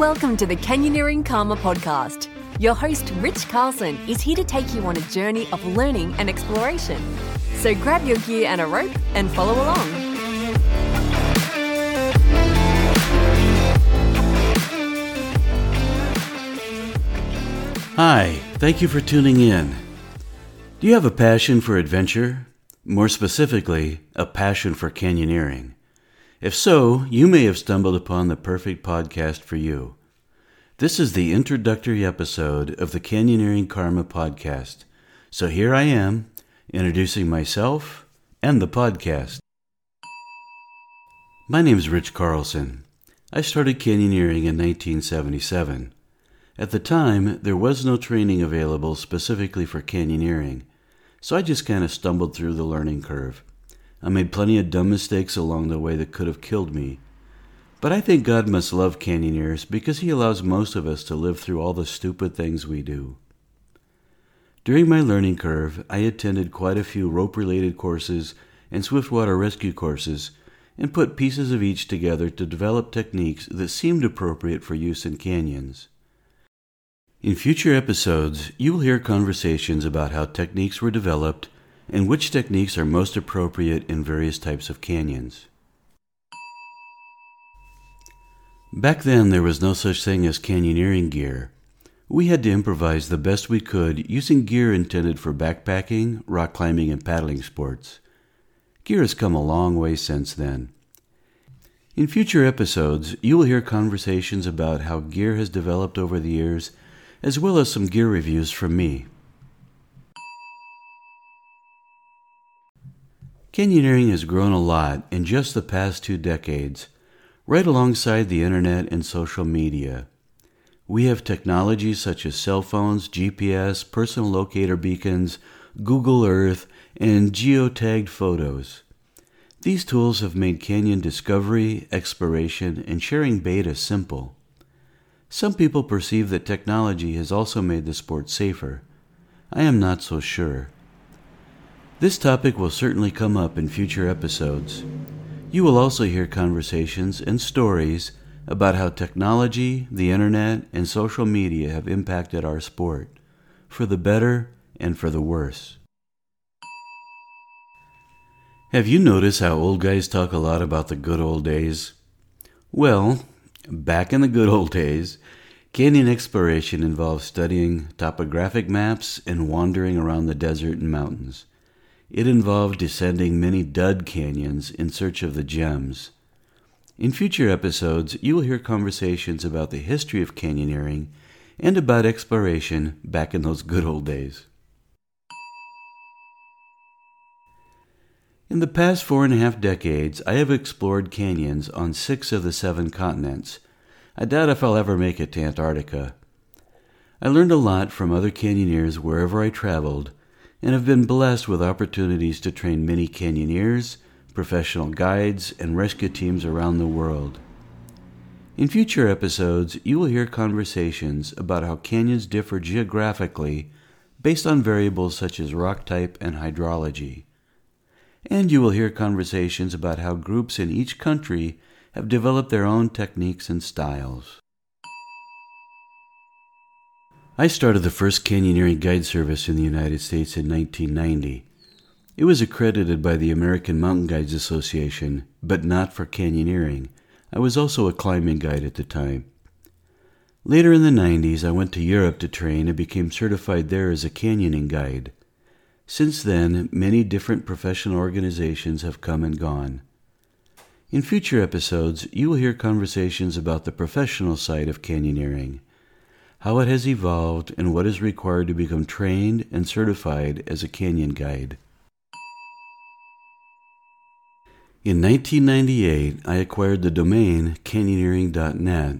Welcome to the Canyoneering Karma podcast. Your host, Rich Carlson, is here to take you on a journey of learning and exploration. So grab your gear and a rope and follow along. Hi, thank you for tuning in. Do you have a passion for adventure? More specifically, a passion for canyoneering? If so, you may have stumbled upon the perfect podcast for you. This is the introductory episode of the Canyoneering Karma podcast. So here I am, introducing myself and the podcast. My name is Rich Carlson. I started canyoneering in 1977. At the time, there was no training available specifically for canyoneering, so I just kind of stumbled through the learning curve. I made plenty of dumb mistakes along the way that could have killed me. But I think God must love canyoneers because He allows most of us to live through all the stupid things we do. During my learning curve, I attended quite a few rope related courses and swiftwater rescue courses and put pieces of each together to develop techniques that seemed appropriate for use in canyons. In future episodes, you will hear conversations about how techniques were developed and which techniques are most appropriate in various types of canyons. Back then, there was no such thing as canyoneering gear. We had to improvise the best we could using gear intended for backpacking, rock climbing, and paddling sports. Gear has come a long way since then. In future episodes, you will hear conversations about how gear has developed over the years, as well as some gear reviews from me. Canyoneering has grown a lot in just the past two decades, right alongside the internet and social media. We have technologies such as cell phones, GPS, personal locator beacons, Google Earth, and geotagged photos. These tools have made canyon discovery, exploration, and sharing beta simple. Some people perceive that technology has also made the sport safer. I am not so sure. This topic will certainly come up in future episodes. You will also hear conversations and stories about how technology, the internet, and social media have impacted our sport, for the better and for the worse. Have you noticed how old guys talk a lot about the good old days? Well, back in the good old days, canyon exploration involved studying topographic maps and wandering around the desert and mountains. It involved descending many dud canyons in search of the gems. In future episodes, you will hear conversations about the history of canyoneering and about exploration back in those good old days. In the past four and a half decades, I have explored canyons on six of the seven continents. I doubt if I'll ever make it to Antarctica. I learned a lot from other canyoneers wherever I traveled and have been blessed with opportunities to train many canyoneers, professional guides, and rescue teams around the world. In future episodes, you will hear conversations about how canyons differ geographically based on variables such as rock type and hydrology. And you will hear conversations about how groups in each country have developed their own techniques and styles. I started the first canyoneering guide service in the United States in 1990. It was accredited by the American Mountain Guides Association, but not for canyoneering. I was also a climbing guide at the time. Later in the 90s, I went to Europe to train and became certified there as a canyoning guide. Since then, many different professional organizations have come and gone. In future episodes, you will hear conversations about the professional side of canyoneering how it has evolved, and what is required to become trained and certified as a canyon guide. In 1998, I acquired the domain canyoneering.net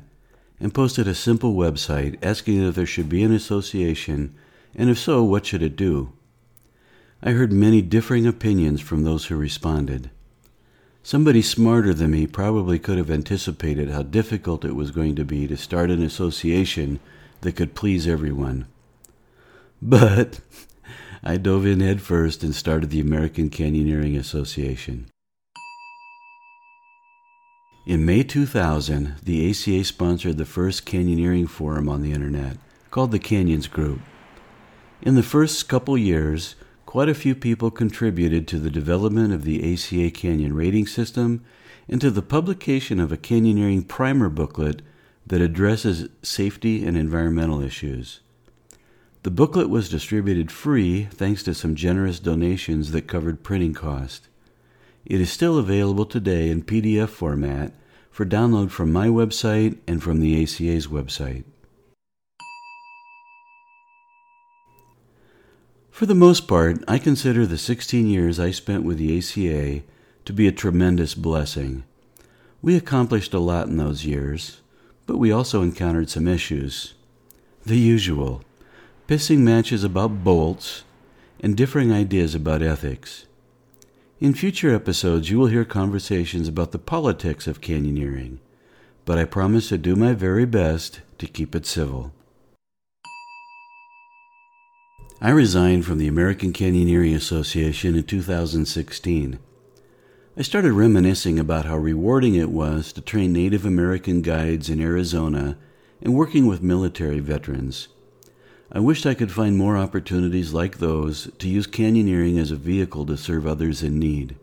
and posted a simple website asking if there should be an association, and if so, what should it do. I heard many differing opinions from those who responded. Somebody smarter than me probably could have anticipated how difficult it was going to be to start an association that could please everyone. But I dove in headfirst and started the American Canyoneering Association. In May 2000, the ACA sponsored the first canyoneering forum on the internet, called the Canyons Group. In the first couple years, quite a few people contributed to the development of the ACA Canyon rating system and to the publication of a canyoneering primer booklet that addresses safety and environmental issues. The booklet was distributed free thanks to some generous donations that covered printing cost. It is still available today in PDF format for download from my website and from the ACA's website. For the most part, I consider the 16 years I spent with the ACA to be a tremendous blessing. We accomplished a lot in those years, but we also encountered some issues. The usual pissing matches about bolts and differing ideas about ethics. In future episodes, you will hear conversations about the politics of canyoneering, but I promise to do my very best to keep it civil. I resigned from the American Canyoneering Association in 2016. I started reminiscing about how rewarding it was to train Native American guides in Arizona and working with military veterans. I wished I could find more opportunities like those to use canyoneering as a vehicle to serve others in need.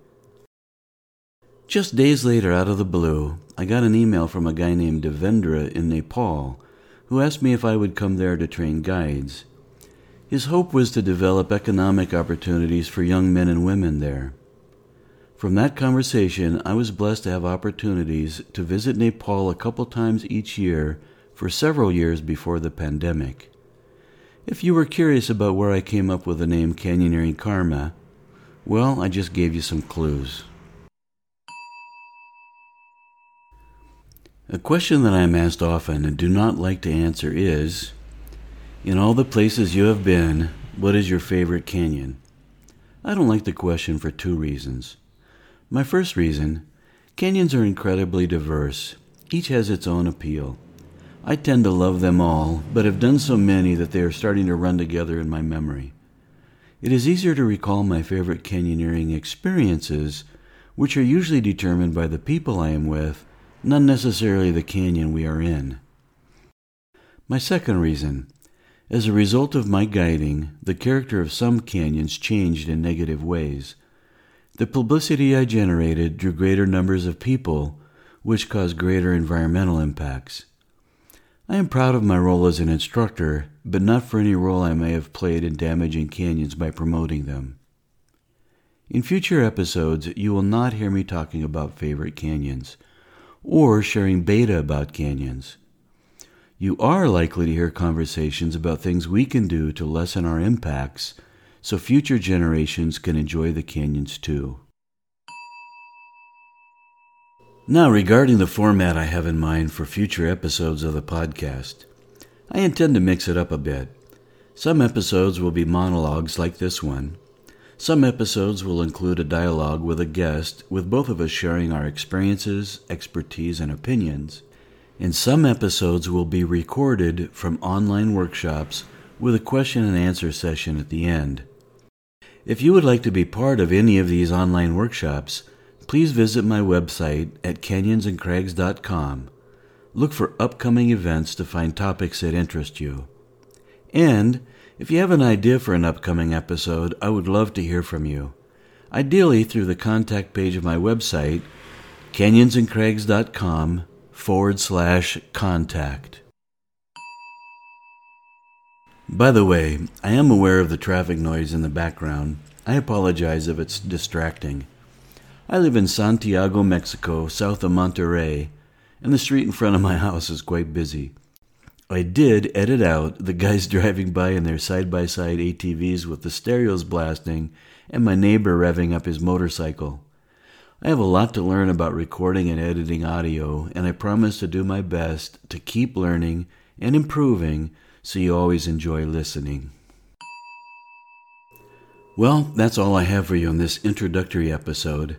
Just days later, out of the blue, I got an email from a guy named Devendra in Nepal who asked me if I would come there to train guides. His hope was to develop economic opportunities for young men and women there. From that conversation, I was blessed to have opportunities to visit Nepal a couple times each year for several years before the pandemic. If you were curious about where I came up with the name Canyoneering Karma, well, I just gave you some clues. A question that I am asked often and do not like to answer is In all the places you have been, what is your favorite canyon? I don't like the question for two reasons. My first reason canyons are incredibly diverse, each has its own appeal. I tend to love them all, but have done so many that they are starting to run together in my memory. It is easier to recall my favorite canyoneering experiences, which are usually determined by the people I am with, not necessarily the canyon we are in. My second reason as a result of my guiding, the character of some canyons changed in negative ways. The publicity I generated drew greater numbers of people, which caused greater environmental impacts. I am proud of my role as an instructor, but not for any role I may have played in damaging canyons by promoting them. In future episodes, you will not hear me talking about favorite canyons or sharing beta about canyons. You are likely to hear conversations about things we can do to lessen our impacts so future generations can enjoy the canyons too. Now, regarding the format I have in mind for future episodes of the podcast, I intend to mix it up a bit. Some episodes will be monologues like this one. Some episodes will include a dialogue with a guest, with both of us sharing our experiences, expertise, and opinions. And some episodes will be recorded from online workshops with a question and answer session at the end. If you would like to be part of any of these online workshops, please visit my website at canyonsandcrags.com. Look for upcoming events to find topics that interest you. And if you have an idea for an upcoming episode, I would love to hear from you. Ideally, through the contact page of my website, canyonsandcrags.com forward slash contact. By the way, I am aware of the traffic noise in the background. I apologize if it's distracting. I live in Santiago, Mexico, south of Monterrey, and the street in front of my house is quite busy. I did edit out the guys driving by in their side by side ATVs with the stereos blasting and my neighbor revving up his motorcycle. I have a lot to learn about recording and editing audio, and I promise to do my best to keep learning and improving so you always enjoy listening. Well, that's all I have for you in this introductory episode.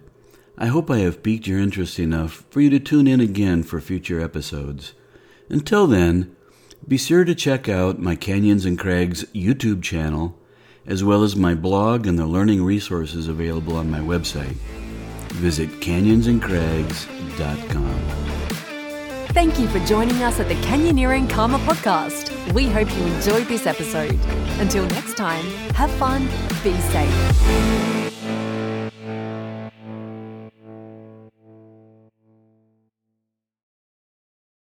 I hope I have piqued your interest enough for you to tune in again for future episodes. Until then, be sure to check out my Canyons and Crags YouTube channel, as well as my blog and the learning resources available on my website. visit canyonsandcrags.com. Thank you for joining us at the Canyoneering Karma podcast. We hope you enjoyed this episode. Until next time, have fun, be safe.